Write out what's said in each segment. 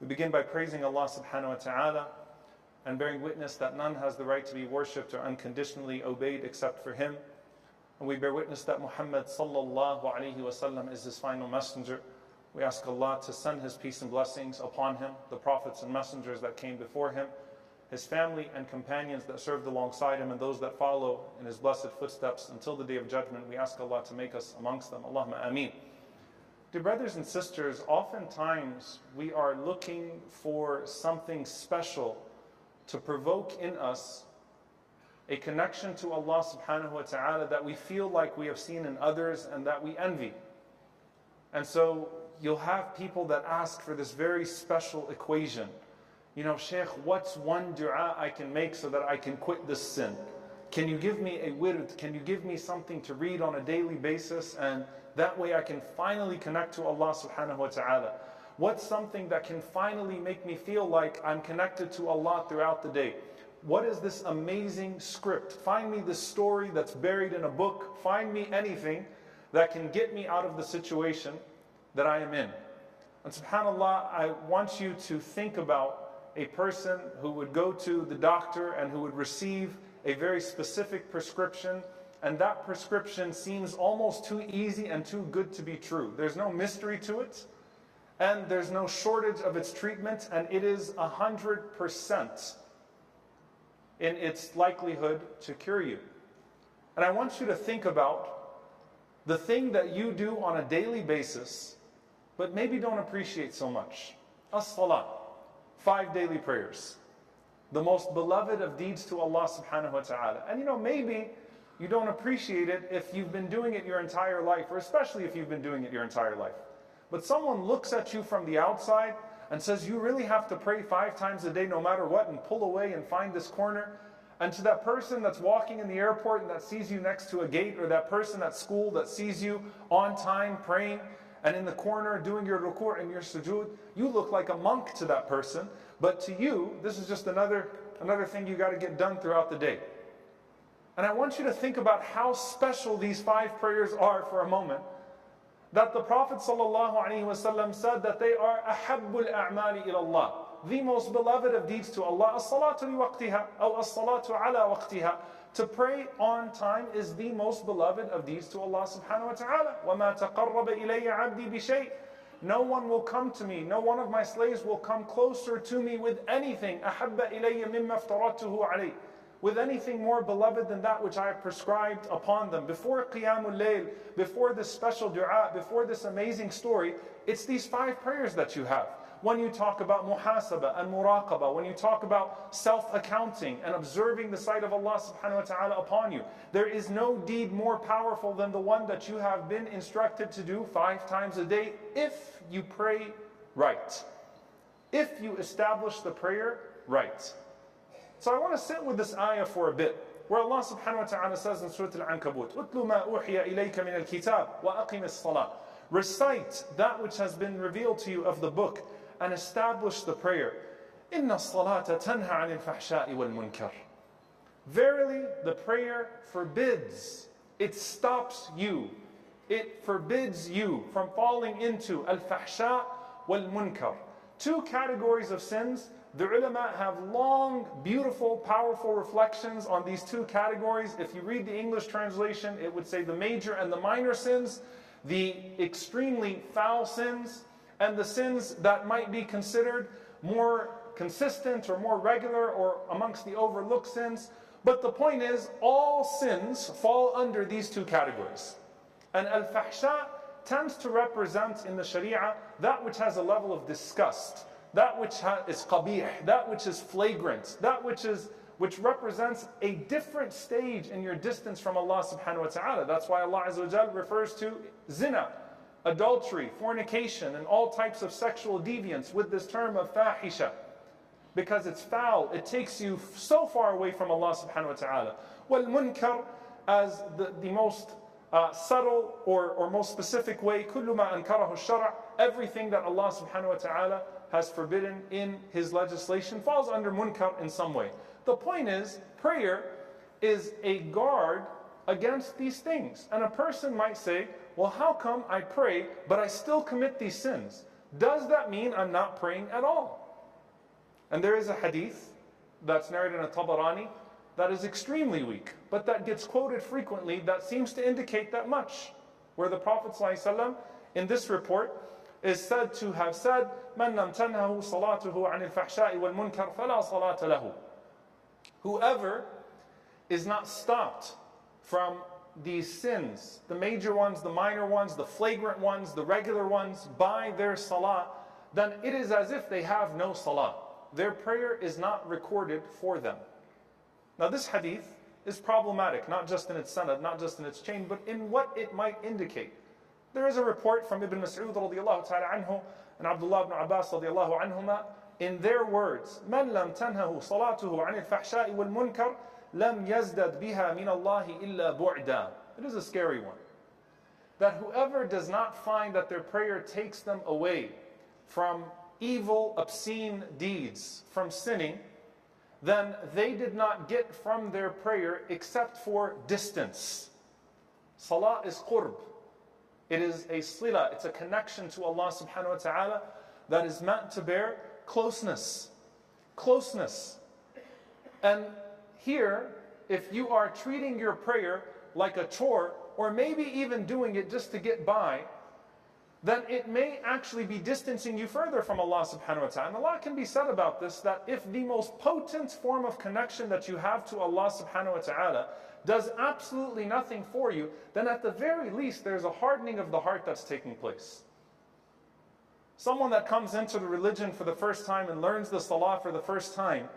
We begin by praising Allah subhanahu wa ta'ala and bearing witness that none has the right to be worshipped or unconditionally obeyed except for Him. And we bear witness that Muhammad sallallahu alayhi wasallam is His final messenger. We ask Allah to send His peace and blessings upon Him, the prophets and messengers that came before Him, His family and companions that served alongside Him, and those that follow in His blessed footsteps until the day of judgment. We ask Allah to make us amongst them. Allahumma ameen. Dear brothers and sisters, oftentimes we are looking for something special to provoke in us a connection to Allah subhanahu wa ta'ala that we feel like we have seen in others and that we envy. And so you'll have people that ask for this very special equation. You know, Sheikh, what's one dua I can make so that I can quit this sin? Can you give me a wird? Can you give me something to read on a daily basis and that way I can finally connect to Allah subhanahu wa ta'ala. What's something that can finally make me feel like I'm connected to Allah throughout the day? What is this amazing script? Find me the story that's buried in a book. Find me anything that can get me out of the situation that I am in. And subhanAllah, I want you to think about a person who would go to the doctor and who would receive a very specific prescription and that prescription seems almost too easy and too good to be true. There's no mystery to it, and there's no shortage of its treatment, and it is 100% in its likelihood to cure you. And I want you to think about the thing that you do on a daily basis, but maybe don't appreciate so much. As-salah, five daily prayers. The most beloved of deeds to Allah subhanahu wa ta'ala. And you know, maybe you don't appreciate it if you've been doing it your entire life, or especially if you've been doing it your entire life. But someone looks at you from the outside and says, You really have to pray five times a day no matter what, and pull away and find this corner. And to that person that's walking in the airport and that sees you next to a gate, or that person at school that sees you on time praying and in the corner doing your ruku' and your sujood, you look like a monk to that person. But to you, this is just another, another thing you got to get done throughout the day. And I want you to think about how special these five prayers are for a moment. That the Prophet ﷺ said that they are ahabbul a'mali ilallah, the most beloved of deeds to Allah. As-salatu liwaqtiha, or as-salatu ala waqtiha. To pray on time is the most beloved of deeds to Allah subhanahu wa ta'ala. وَمَا تَقَرَّبَ إِلَيَّ عَبْدِي بِشَيْءٍ no one will come to me, no one of my slaves will come closer to me with anything. أحب إلي مما افترضته عليه with anything more beloved than that which I have prescribed upon them. Before Qiyamul Layl, before this special dua, before this amazing story, it's these five prayers that you have. When you talk about muhasaba and muraqaba, when you talk about self accounting and observing the sight of Allah subhanahu wa ta'ala upon you, there is no deed more powerful than the one that you have been instructed to do five times a day if you pray right. If you establish the prayer right. So I want to sit with this ayah for a bit. Where Allah subhanahu wa ta'ala says in Surah Al-Ankabut, أُتْلُ مَا أُوحِيَ إِلَيْكَ مِنَ الْكِتَابِ وَأَقِمِ الصَّلَاةِ Recite that which has been revealed to you of the book and establish the prayer. Inna salata tanha anil fahsha'i wal munkar. Verily, the prayer forbids, it stops you, it forbids you from falling into al fahsha wal munkar. Two categories of sins. The ulama have long, beautiful, powerful reflections on these two categories. If you read the English translation, it would say the major and the minor sins, the extremely foul sins, and the sins that might be considered more consistent or more regular or amongst the overlooked sins. But the point is, all sins fall under these two categories. And al fahsha tends to represent in the Sharia that which has a level of disgust that which is qabih, that which is flagrant, that which is which represents a different stage in your distance from Allah subhanahu wa ta'ala. That's why Allah refers to zina, adultery, fornication, and all types of sexual deviance with this term of fahisha. Because it's foul, it takes you so far away from Allah subhanahu wa ta'ala. Well, munkar, as the, the most uh, subtle or, or most specific way, kullu ma ankarahu shara' everything that Allah subhanahu wa ta'ala has forbidden in his legislation falls under munkar in some way. The point is, prayer is a guard against these things. And a person might say, well, how come I pray, but I still commit these sins? does that mean I'm not praying at all? And there is a hadith that's narrated in a Tabarani that is extremely weak, but that gets quoted frequently that seems to indicate that much. Where the Prophet ﷺ in this report is said to have said, من لم تنهه صلاته عن الفحشاء والمنكر فلا صلاة له. Whoever is not stopped from these sins, the major ones, the minor ones, the flagrant ones, the regular ones, by their salah, then it is as if they have no salah. Their prayer is not recorded for them. Now, this hadith is problematic, not just in its sanad, not just in its chain, but in what it might indicate. There is a report from Ibn Mas'ud radiallahu ta'ala anhu and Abdullah ibn Abbas radiallahu anhuma in their words, من لم تنهه صلاته عن الفحشاء والمنكر لم يزدد بها من الله إلا بعدا. It is a scary one. That whoever does not find that their prayer takes them away from evil, obscene deeds, from sinning, then they did not get from their prayer except for distance. Salah is qurb. It is a sila, it's a connection to Allah subhanahu wa ta'ala that is meant to bear closeness. Closeness. And here, if you are treating your prayer like a chore, or maybe even doing it just to get by, then it may actually be distancing you further from Allah subhanahu wa ta'ala. And a lot can be said about this that if the most potent form of connection that you have to Allah subhanahu wa ta'ala does absolutely nothing for you, then at the very least there's a hardening of the heart that's taking place. Someone that comes into the religion for the first time and learns the salah for the first time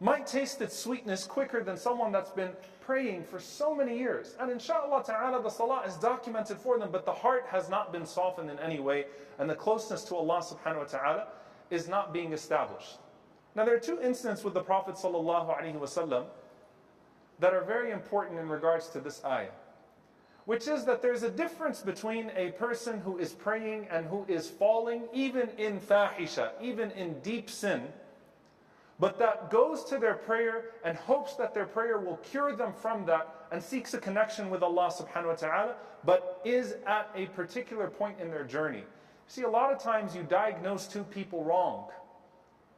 might taste its sweetness quicker than someone that's been praying for so many years. And inshallah ta'ala, the salah is documented for them, but the heart has not been softened in any way, and the closeness to Allah subhanahu wa ta'ala is not being established. Now, there are two incidents with the Prophet sallallahu alaihi wasallam that are very important in regards to this ayah, which is that there's a difference between a person who is praying and who is falling, even in fahisha, even in deep sin but that goes to their prayer and hopes that their prayer will cure them from that and seeks a connection with Allah subhanahu wa ta'ala, but is at a particular point in their journey. See, a lot of times you diagnose two people wrong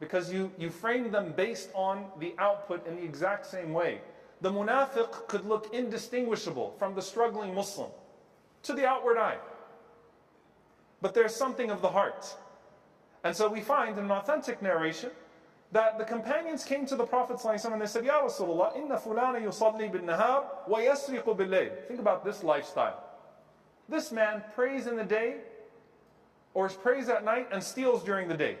because you, you frame them based on the output in the exact same way. The munafiq could look indistinguishable from the struggling Muslim to the outward eye. But there's something of the heart. And so we find in an authentic narration that the companions came to the Prophet ﷺ and they said, Ya Rasulullah, inna fulana yusalli bin nahar wa yasriqu bil Think about this lifestyle. This man prays in the day or prays at night and steals during the day.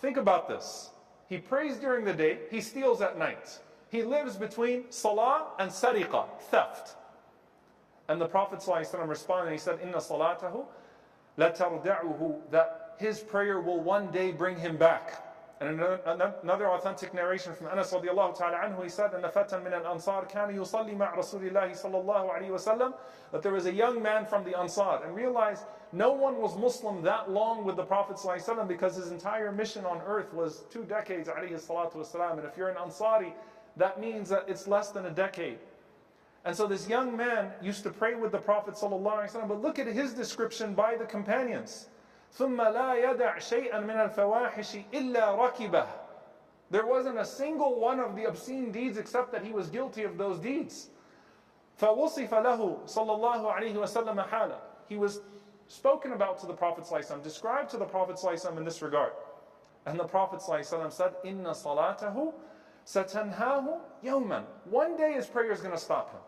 Think about this. He prays during the day, he steals at night. He lives between salah and sariqa, theft. And the Prophet ﷺ responded, and he said, Inna salatahu la tarda'uhu, that his prayer will one day bring him back. And another authentic narration from Anas radiallahu ta'ala anhu, he said, أن فتى من الأنصار كان يصلي مع رسول الله صلى الله عليه وسلم that there was a young man from the Ansar and realized no one was Muslim that long with the Prophet ﷺ because his entire mission on earth was two decades alayhi salatu wasalam. And if you're an Ansari, that means that it's less than a decade. And so this young man used to pray with the Prophet ﷺ, but look at his description by the companions. ثم لا يدع شيئا من الفواحش إلا ركبه There wasn't a single one of the obscene deeds except that he was guilty of those deeds. فوصف له صلى الله عليه وسلم حاله He was spoken about to the Prophet ﷺ, described to the Prophet ﷺ in this regard. And the Prophet ﷺ said, إِنَّ صَلَاتَهُ سَتَنْهَاهُ يَوْمًا One day his prayer is going to stop him.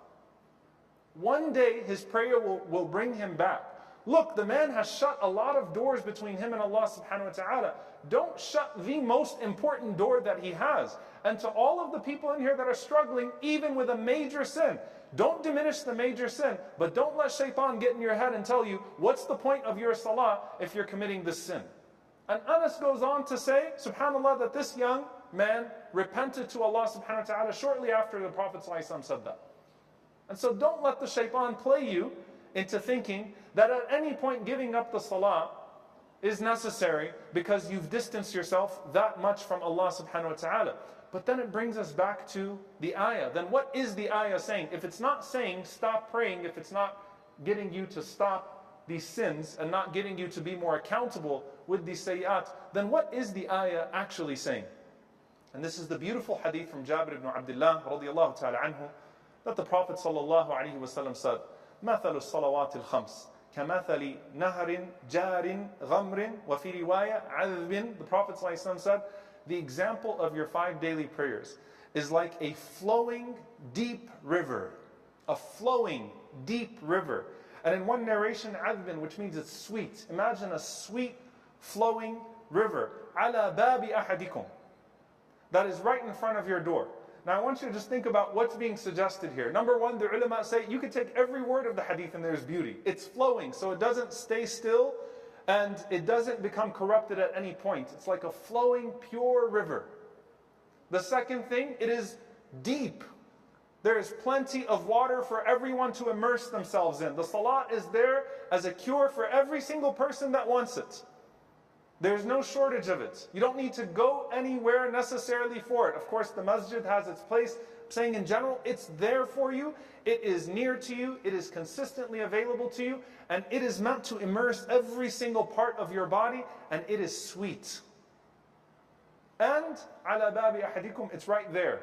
One day his prayer will, will bring him back. Look, the man has shut a lot of doors between him and Allah subhanahu wa ta'ala. Don't shut the most important door that he has. And to all of the people in here that are struggling, even with a major sin, don't diminish the major sin, but don't let shaitan get in your head and tell you, what's the point of your salah if you're committing this sin? And Anas goes on to say, subhanAllah, that this young man repented to Allah subhanahu wa ta'ala shortly after the Prophet said that. And so don't let the shaitan play you into thinking that at any point giving up the salah is necessary because you've distanced yourself that much from Allah subhanahu wa ta'ala. But then it brings us back to the ayah. Then what is the ayah saying? If it's not saying stop praying, if it's not getting you to stop these sins and not getting you to be more accountable with these sayyat, then what is the ayah actually saying? And this is the beautiful hadith from Jabir ibn Abdullah radiallahu ta'ala anhu that the Prophet sallallahu alaihi wasallam said, مثل الصلوات الخمس كمثل نهر جار غمر وفي رواية عذب The Prophet ﷺ said, the example of your five daily prayers is like a flowing deep river. A flowing deep river. And in one narration, عذب, which means it's sweet. Imagine a sweet flowing river. على باب أحدكم that is right in front of your door. Now I want you to just think about what's being suggested here. Number one, the ulama say you could take every word of the hadith and there's beauty. It's flowing, so it doesn't stay still and it doesn't become corrupted at any point. It's like a flowing, pure river. The second thing, it is deep. There is plenty of water for everyone to immerse themselves in. The salah is there as a cure for every single person that wants it. There's no shortage of it. You don't need to go anywhere necessarily for it. Of course, the masjid has its place. I'm saying in general, it's there for you. It is near to you. It is consistently available to you. And it is meant to immerse every single part of your body. And it is sweet. And ala babi ahadikum, it's right there.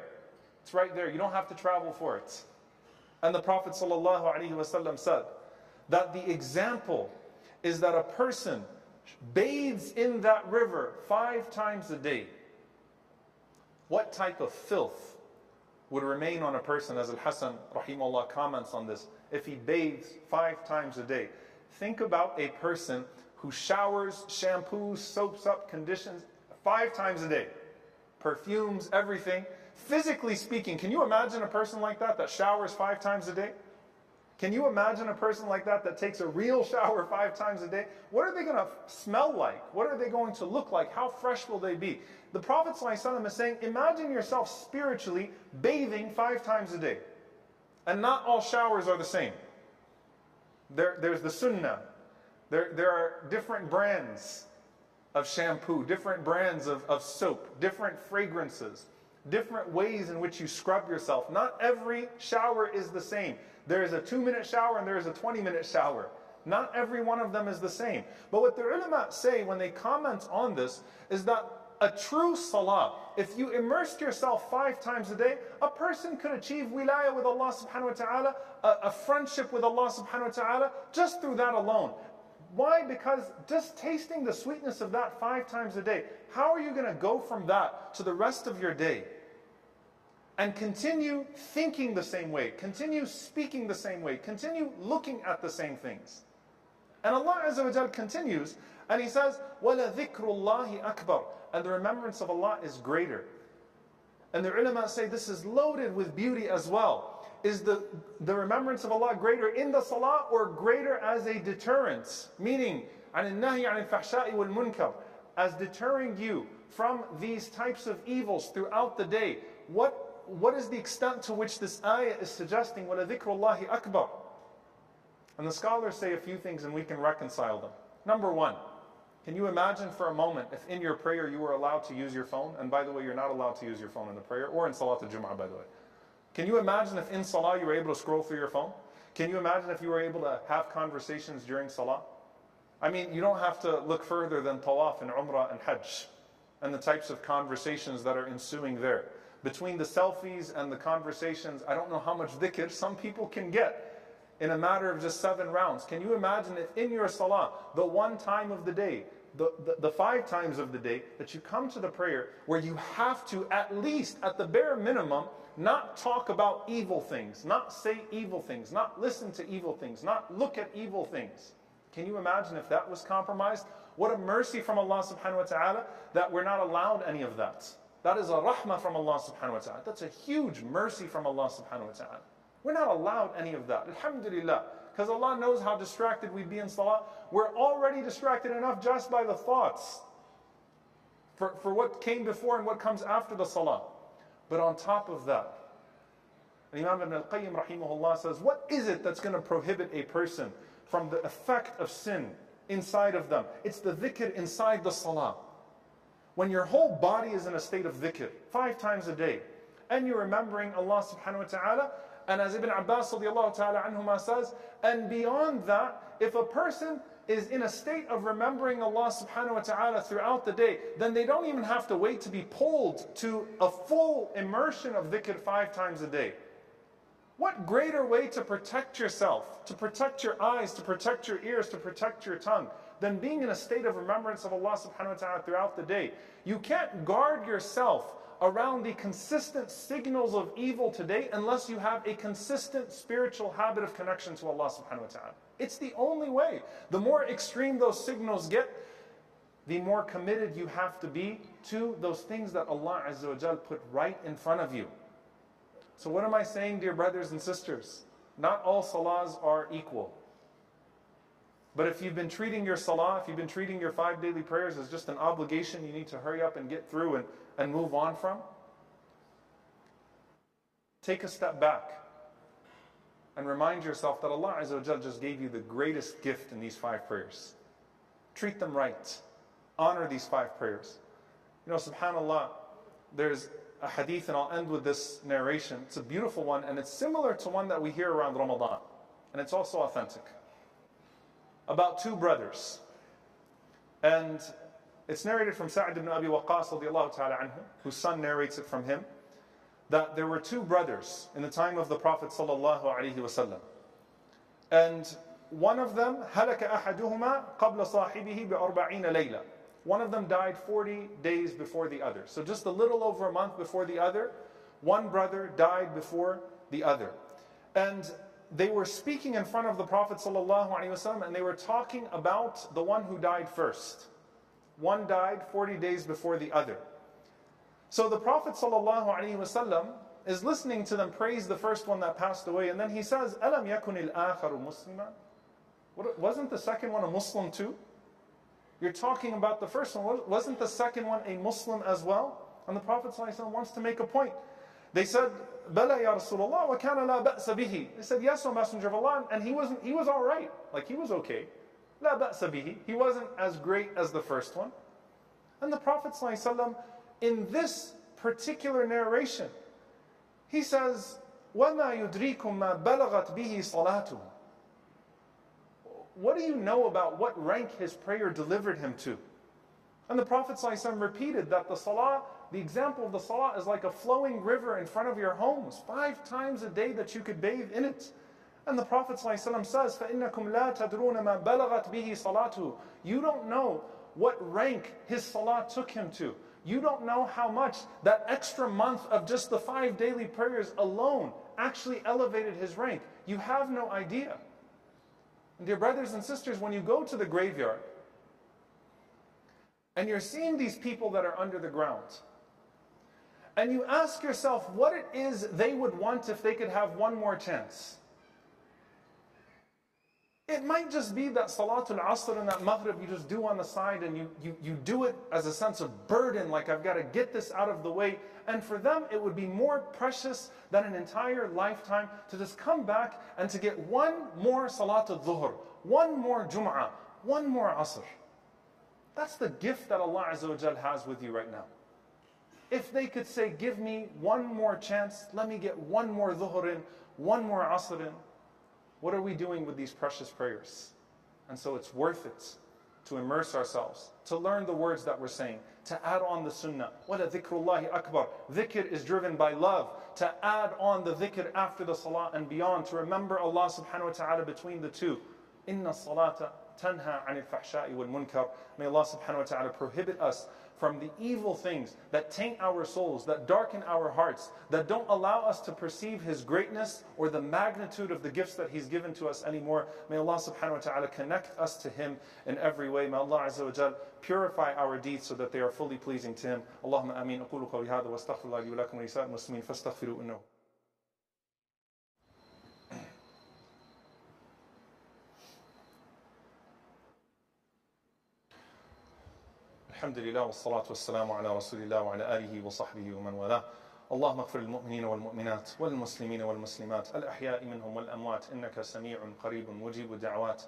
It's right there. You don't have to travel for it. And the Prophet ﷺ said that the example is that a person bathes in that river five times a day, what type of filth would remain on a person, as Al Hassan rahimahullah comments on this, if he bathes five times a day? Think about a person who showers, shampoos, soaps up, conditions five times a day, perfumes, everything. Physically speaking, can you imagine a person like that that showers five times a day? Can you imagine a person like that that takes a real shower five times a day? What are they going to smell like? What are they going to look like? How fresh will they be? The Prophet ﷺ is saying, imagine yourself spiritually bathing five times a day. And not all showers are the same. There, there's the sunnah. There, there are different brands of shampoo, different brands of, of soap, different fragrances, different ways in which you scrub yourself. Not every shower is the same. There is a two minute shower and there is a 20 minute shower. Not every one of them is the same. But what the ulama say when they comment on this is that a true salah, if you immersed yourself five times a day, a person could achieve wilayah with Allah subhanahu wa ta'ala, a, a friendship with Allah subhanahu wa ta'ala, just through that alone. Why? Because just tasting the sweetness of that five times a day, how are you going to go from that to the rest of your day? and continue thinking the same way, continue speaking the same way, continue looking at the same things. And Allah Azza wa Jal continues and He says, وَلَذِكْرُ اللَّهِ أَكْبَرُ And the remembrance of Allah is greater. And the ulama say this is loaded with beauty as well. is the, the remembrance of Allah greater in the salah or greater as a deterrence? Meaning, as deterring you from these types of evils throughout the day. What, what is the extent to which this ayah is suggesting? Akbar. And the scholars say a few things and we can reconcile them. Number one, can you imagine for a moment if in your prayer you were allowed to use your phone? And by the way, you're not allowed to use your phone in the prayer or in Salat al Jum'ah, by the way. Can you imagine if in Salah you were able to scroll through your phone? Can you imagine if you were able to have conversations during Salah? I mean, you don't have to look further than Tawaf and Umrah and Hajj and the types of conversations that are ensuing there between the selfies and the conversations, I don't know how much dhikr some people can get in a matter of just seven rounds. Can you imagine if in your salah, the one time of the day, the, the, the, five times of the day, that you come to the prayer where you have to, at least, at the bare minimum, not talk about evil things, not say evil things, not listen to evil things, not look at evil things. Can you imagine if that was compromised? What a mercy from Allah subhanahu wa ta'ala that we're not allowed any of that. That is a rahmah from Allah subhanahu wa ta'ala. That's a huge mercy from Allah subhanahu wa ta'ala. We're not allowed any of that. Alhamdulillah. Because Allah knows how distracted we'd be in salah. We're already distracted enough just by the thoughts for, for what came before and what comes after the salah. But on top of that, Imam Ibn al-Qayyim rahimahullah says, what is it that's going to prohibit a person from the effect of sin inside of them? It's the dhikr inside the salah. When your whole body is in a state of dhikr, five times a day, and you're remembering Allah subhanahu wa ta'ala, And as Ibn Abbas anhuma says, and beyond that, if a person is in a state of remembering Allah subhanahu wa ta'ala throughout the day, then they don't even have to wait to be pulled to a full immersion of dhikr five times a day. What greater way to protect yourself, to protect your eyes, to protect your ears, to protect your tongue, than being in a state of remembrance of Allah subhanahu wa ta'ala throughout the day? You can't guard yourself around the consistent signals of evil today unless you have a consistent spiritual habit of connection to Allah subhanahu wa ta'ala. It's the only way. The more extreme those signals get, the more committed you have to be to those things that Allah Azza wa Jal put right in front of you. So, what am I saying, dear brothers and sisters? Not all salahs are equal. But if you've been treating your salah, if you've been treating your five daily prayers as just an obligation you need to hurry up and get through and, and move on from, take a step back and remind yourself that Allah Azza just gave you the greatest gift in these five prayers. Treat them right. Honor these five prayers. You know, subhanAllah, there's a hadith, and I'll end with this narration. It's a beautiful one, and it's similar to one that we hear around Ramadan. And it's also authentic About two brothers. And it's narrated from Sa'd ibn Abi Waqqas, ta'ala anhu, whose son narrates it from him that there were two brothers in the time of the Prophet sallallahu alaihi wasallam. And one of them, هلك أحدهما قبل صاحبه بأربعين ليلة. One of them died 40 days before the other. So just a little over a month before the other, one brother died before the other. And they were speaking in front of the Prophet ﷺ and they were talking about the one who died first. One died 40 days before the other. So the Prophet ﷺ is listening to them praise the first one that passed away, and then he says, Alam yakun al muslima? Wasn't the second one a Muslim too? You're talking about the first one. Wasn't the second one a Muslim as well? And the Prophet ﷺ wants to make a point. They said, Bala ya Rasulullah wa kana la ba'sa bihi. They said, Yes, O Messenger of Allah. And he wasn't he was alright. Like he was okay. La ba'sa bihi. He wasn't as great as the first one. And the Prophet ﷺ in this particular narration, he says, وَمَا يُدْرِيكُم مَا بَلَغَتْ بِهِ صَلَاتُهُ What do you know about what rank his prayer delivered him to? And the Prophet ﷺ repeated that the salah, the example of the salah is like a flowing river in front of your homes, five times a day that you could bathe in it. And the Prophet ﷺ says, فَإِنَّكُمْ لَا تَدْرُونَ مَا بَلَغَتْ بِهِ صَلَاتُهُ You don't know what rank his salah took him to. You don't know how much that extra month of just the five daily prayers alone actually elevated his rank. You have no idea. And dear brothers and sisters, when you go to the graveyard and you're seeing these people that are under the ground, and you ask yourself what it is they would want if they could have one more chance. It might just be that Salatul Asr and that Maghrib you just do on the side and you, you, you do it as a sense of burden, like I've got to get this out of the way. And for them, it would be more precious than an entire lifetime to just come back and to get one more Salatul Dhuhr, one more Jum'ah, one more Asr. That's the gift that Allah has with you right now. If they could say, Give me one more chance, let me get one more Dhuhr in, one more Asr in. What are we doing with these precious prayers? And so it's worth it to immerse ourselves, to learn the words that we're saying, to add on the sunnah. Wala dhikrullahi akbar. Dhikr is driven by love. To add on the dhikr after the salah and beyond, to remember Allah subhanahu wa ta'ala between the two. Inna salata tanha anil fahsha'i wal munkar. May Allah subhanahu wa ta'ala prohibit us from the evil things that taint our souls, that darken our hearts, that don't allow us to perceive His greatness or the magnitude of the gifts that He's given to us anymore. May Allah subhanahu wa ta'ala connect us to Him in every way. May Allah azza wa jal purify our deeds so that they are fully pleasing to Him. Allahumma ameen. أقول قولي هذا واستغفر الله لي ولكم ولسائر المسلمين فاستغفروا إنه الحمد لله والصلاة والسلام على رسول الله وعلى آله وصحبه ومن والاه. اللهم اغفر للمؤمنين والمؤمنات والمسلمين والمسلمات الأحياء منهم والأموات إنك سميع قريب مجيب الدعوات.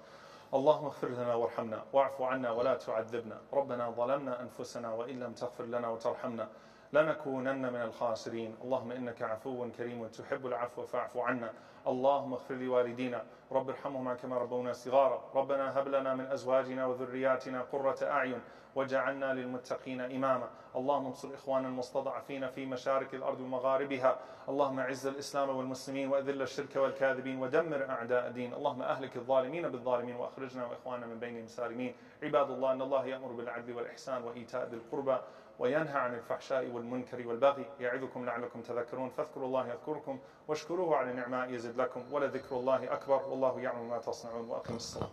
اللهم اغفر لنا وارحمنا واعف عنا ولا تعذبنا. ربنا ظلمنا أنفسنا وإن لم تغفر لنا وترحمنا. لنكونن من الخاسرين. اللهم إنك عفو كريم تحب العفو فاعف عنا. اللهم اغفر لوالدينا. رب ارحمهما كما ربونا صغارا. ربنا هب لنا من أزواجنا وذرياتنا قرة أعين وجعلنا للمتقين إماما. اللهم انصر إخواننا المستضعفين في مشارق الأرض ومغاربها. اللهم أعز الإسلام والمسلمين وأذل الشرك والكاذبين ودمر أعداء الدين. اللهم أهلك الظالمين بالظالمين وأخرجنا وإخواننا من بينهم سالمين. عباد الله أن الله يأمر بالعدل والإحسان وإيتاء ذي القربى. وينهى عن الفحشاء والمنكر والبغي يعظكم لعلكم تذكرون. فاذكروا الله يذكركم واشكروه على نعماء يزد لكم ولذكر الله أكبر. والله يعلم ما تصنعون وأقم الصلاة.